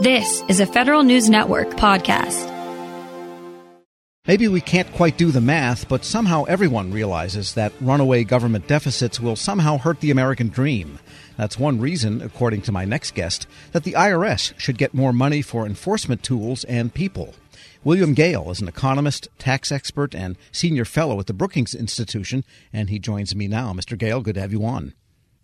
This is a Federal News Network podcast. Maybe we can't quite do the math, but somehow everyone realizes that runaway government deficits will somehow hurt the American dream. That's one reason, according to my next guest, that the IRS should get more money for enforcement tools and people. William Gale is an economist, tax expert, and senior fellow at the Brookings Institution, and he joins me now. Mr. Gale, good to have you on.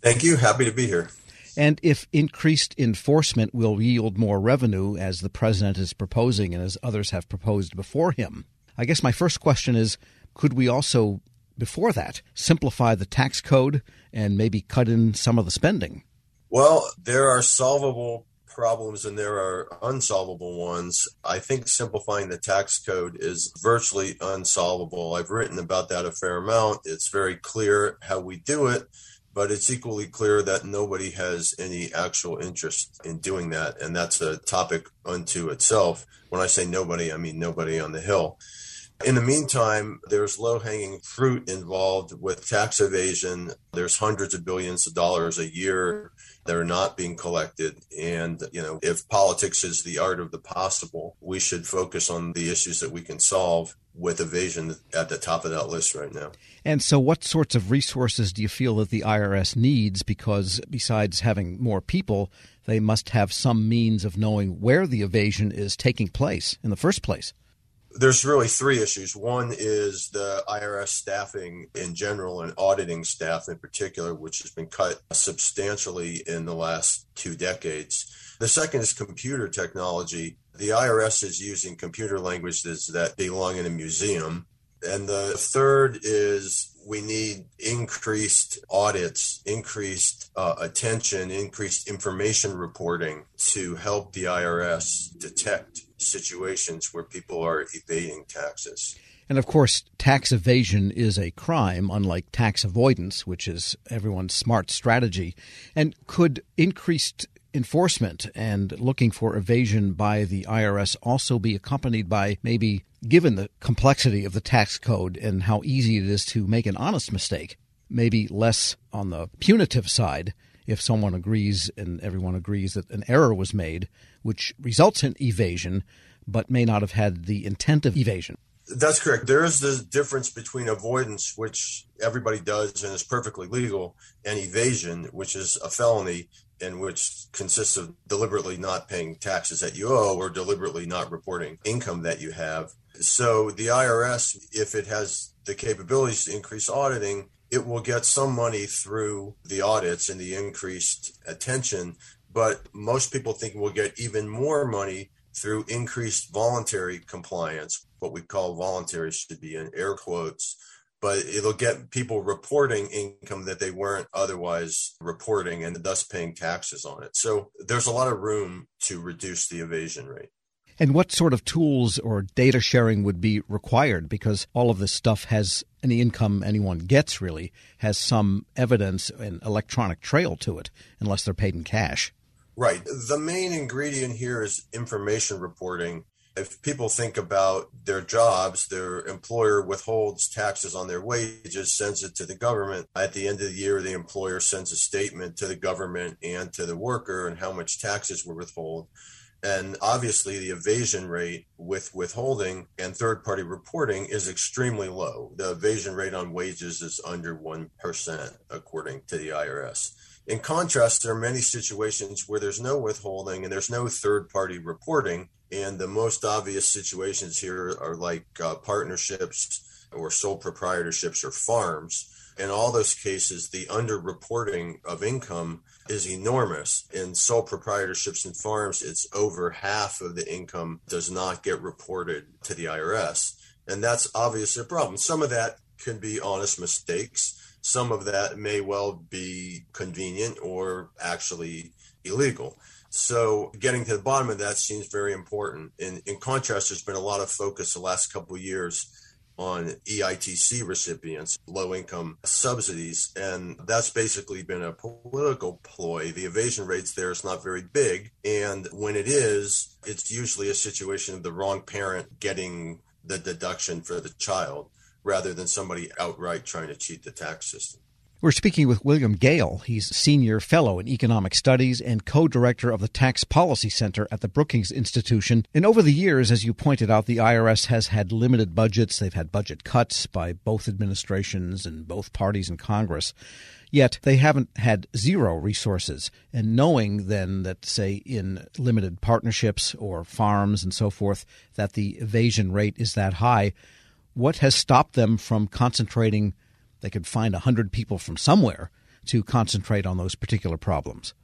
Thank you. Happy to be here. And if increased enforcement will yield more revenue, as the president is proposing and as others have proposed before him, I guess my first question is could we also, before that, simplify the tax code and maybe cut in some of the spending? Well, there are solvable problems and there are unsolvable ones. I think simplifying the tax code is virtually unsolvable. I've written about that a fair amount. It's very clear how we do it, but it's equally clear that nobody has any actual interest in doing that. And that's a topic unto itself. When I say nobody, I mean nobody on the Hill. In the meantime, there's low hanging fruit involved with tax evasion. There's hundreds of billions of dollars a year that are not being collected. And, you know, if politics is the art of the possible, we should focus on the issues that we can solve with evasion at the top of that list right now. And so, what sorts of resources do you feel that the IRS needs? Because besides having more people, they must have some means of knowing where the evasion is taking place in the first place there's really three issues. One is the IRS staffing in general and auditing staff in particular, which has been cut substantially in the last two decades. The second is computer technology. The IRS is using computer languages that belong in a museum. And the third is we need increased audits, increased uh, attention, increased information reporting to help the IRS detect situations where people are evading taxes. And of course, tax evasion is a crime, unlike tax avoidance, which is everyone's smart strategy. And could increased enforcement and looking for evasion by the IRS also be accompanied by maybe, given the complexity of the tax code and how easy it is to make an honest mistake, maybe less on the punitive side if someone agrees and everyone agrees that an error was made, which results in evasion, but may not have had the intent of evasion. That's correct. There is the difference between avoidance, which everybody does and is perfectly legal, and evasion, which is a felony and which consists of deliberately not paying taxes that you owe or deliberately not reporting income that you have. So the IRS, if it has the capabilities to increase auditing, it will get some money through the audits and the increased attention. But most people think we'll get even more money through increased voluntary compliance. What we call voluntary should be in air quotes, but it'll get people reporting income that they weren't otherwise reporting and thus paying taxes on it. So there's a lot of room to reduce the evasion rate. And what sort of tools or data sharing would be required? Because all of this stuff has any income anyone gets really has some evidence and electronic trail to it, unless they're paid in cash. Right. The main ingredient here is information reporting. If people think about their jobs, their employer withholds taxes on their wages, sends it to the government. At the end of the year, the employer sends a statement to the government and to the worker and how much taxes were withheld. And obviously, the evasion rate with withholding and third party reporting is extremely low. The evasion rate on wages is under 1%, according to the IRS. In contrast, there are many situations where there's no withholding and there's no third party reporting. And the most obvious situations here are like uh, partnerships or sole proprietorships or farms in all those cases, the underreporting of income is enormous. In sole proprietorships and farms, it's over half of the income does not get reported to the IRS. And that's obviously a problem. Some of that can be honest mistakes. Some of that may well be convenient or actually illegal. So getting to the bottom of that seems very important. In, in contrast, there's been a lot of focus the last couple of years on EITC recipients, low income subsidies. And that's basically been a political ploy. The evasion rates there is not very big. And when it is, it's usually a situation of the wrong parent getting the deduction for the child rather than somebody outright trying to cheat the tax system. We're speaking with William Gale. He's Senior Fellow in Economic Studies and co director of the Tax Policy Center at the Brookings Institution. And over the years, as you pointed out, the IRS has had limited budgets. They've had budget cuts by both administrations and both parties in Congress. Yet they haven't had zero resources. And knowing then that, say, in limited partnerships or farms and so forth, that the evasion rate is that high, what has stopped them from concentrating they could find 100 people from somewhere to concentrate on those particular problems?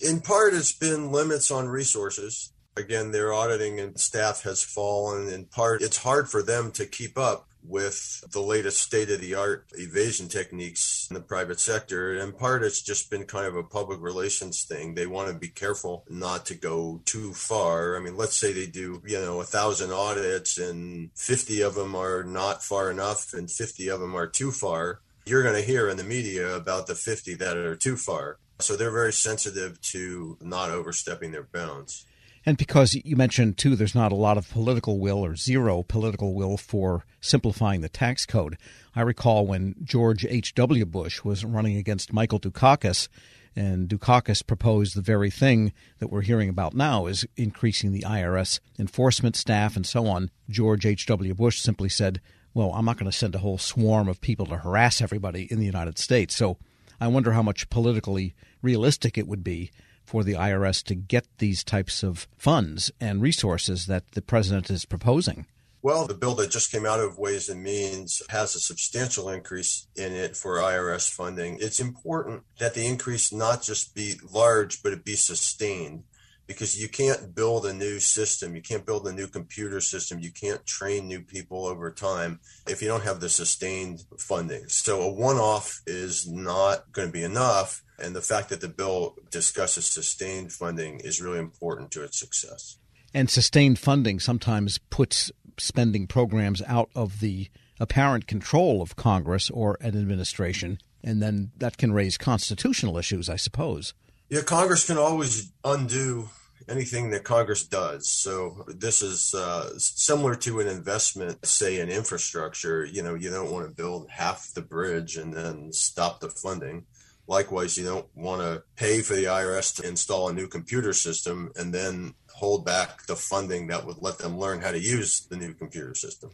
In part, it's been limits on resources. Again, their auditing and staff has fallen. In part, it's hard for them to keep up with the latest state of the art evasion techniques in the private sector. In part, it's just been kind of a public relations thing. They want to be careful not to go too far. I mean, let's say they do, you know, a thousand audits and 50 of them are not far enough and 50 of them are too far you're going to hear in the media about the 50 that are too far. So they're very sensitive to not overstepping their bounds. And because you mentioned, too, there's not a lot of political will or zero political will for simplifying the tax code. I recall when George H.W. Bush was running against Michael Dukakis, and Dukakis proposed the very thing that we're hearing about now is increasing the IRS enforcement staff and so on. George H.W. Bush simply said, well, I'm not going to send a whole swarm of people to harass everybody in the United States. So I wonder how much politically realistic it would be for the IRS to get these types of funds and resources that the president is proposing. Well, the bill that just came out of Ways and Means has a substantial increase in it for IRS funding. It's important that the increase not just be large, but it be sustained because you can't build a new system, you can't build a new computer system, you can't train new people over time if you don't have the sustained funding. So a one off is not going to be enough. And the fact that the bill discusses sustained funding is really important to its success. And sustained funding sometimes puts spending programs out of the apparent control of Congress or an administration, and then that can raise constitutional issues, I suppose. Yeah, Congress can always undo anything that Congress does. So this is uh, similar to an investment, say in infrastructure. You know, you don't want to build half the bridge and then stop the funding. Likewise, you don't want to pay for the IRS to install a new computer system and then hold back the funding that would let them learn how to use the new computer system.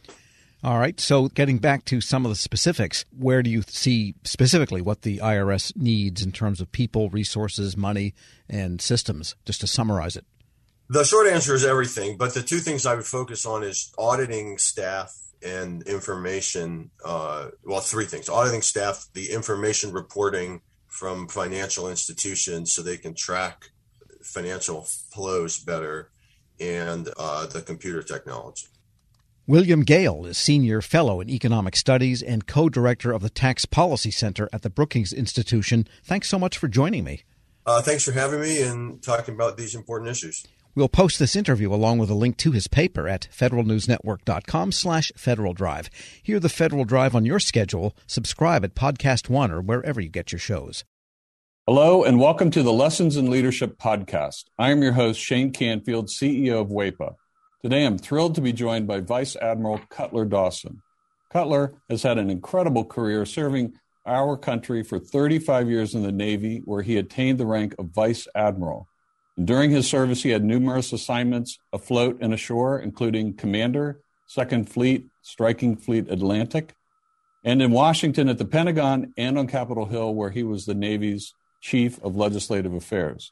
All right. So, getting back to some of the specifics, where do you see specifically what the IRS needs in terms of people, resources, money, and systems? Just to summarize it. The short answer is everything, but the two things I would focus on is auditing staff and information. Uh, well, three things: auditing staff, the information reporting from financial institutions so they can track financial flows better, and uh, the computer technology. William Gale is Senior Fellow in Economic Studies and co director of the Tax Policy Center at the Brookings Institution. Thanks so much for joining me. Uh, thanks for having me and talking about these important issues. We'll post this interview along with a link to his paper at federalnewsnetwork.com slash Federal Drive. Hear the Federal Drive on your schedule. Subscribe at Podcast One or wherever you get your shows. Hello and welcome to the Lessons in Leadership podcast. I am your host, Shane Canfield, CEO of WEPA. Today, I'm thrilled to be joined by Vice Admiral Cutler Dawson. Cutler has had an incredible career serving our country for 35 years in the Navy, where he attained the rank of Vice Admiral. During his service, he had numerous assignments afloat and ashore, including Commander, Second Fleet, Striking Fleet Atlantic, and in Washington at the Pentagon and on Capitol Hill, where he was the Navy's Chief of Legislative Affairs.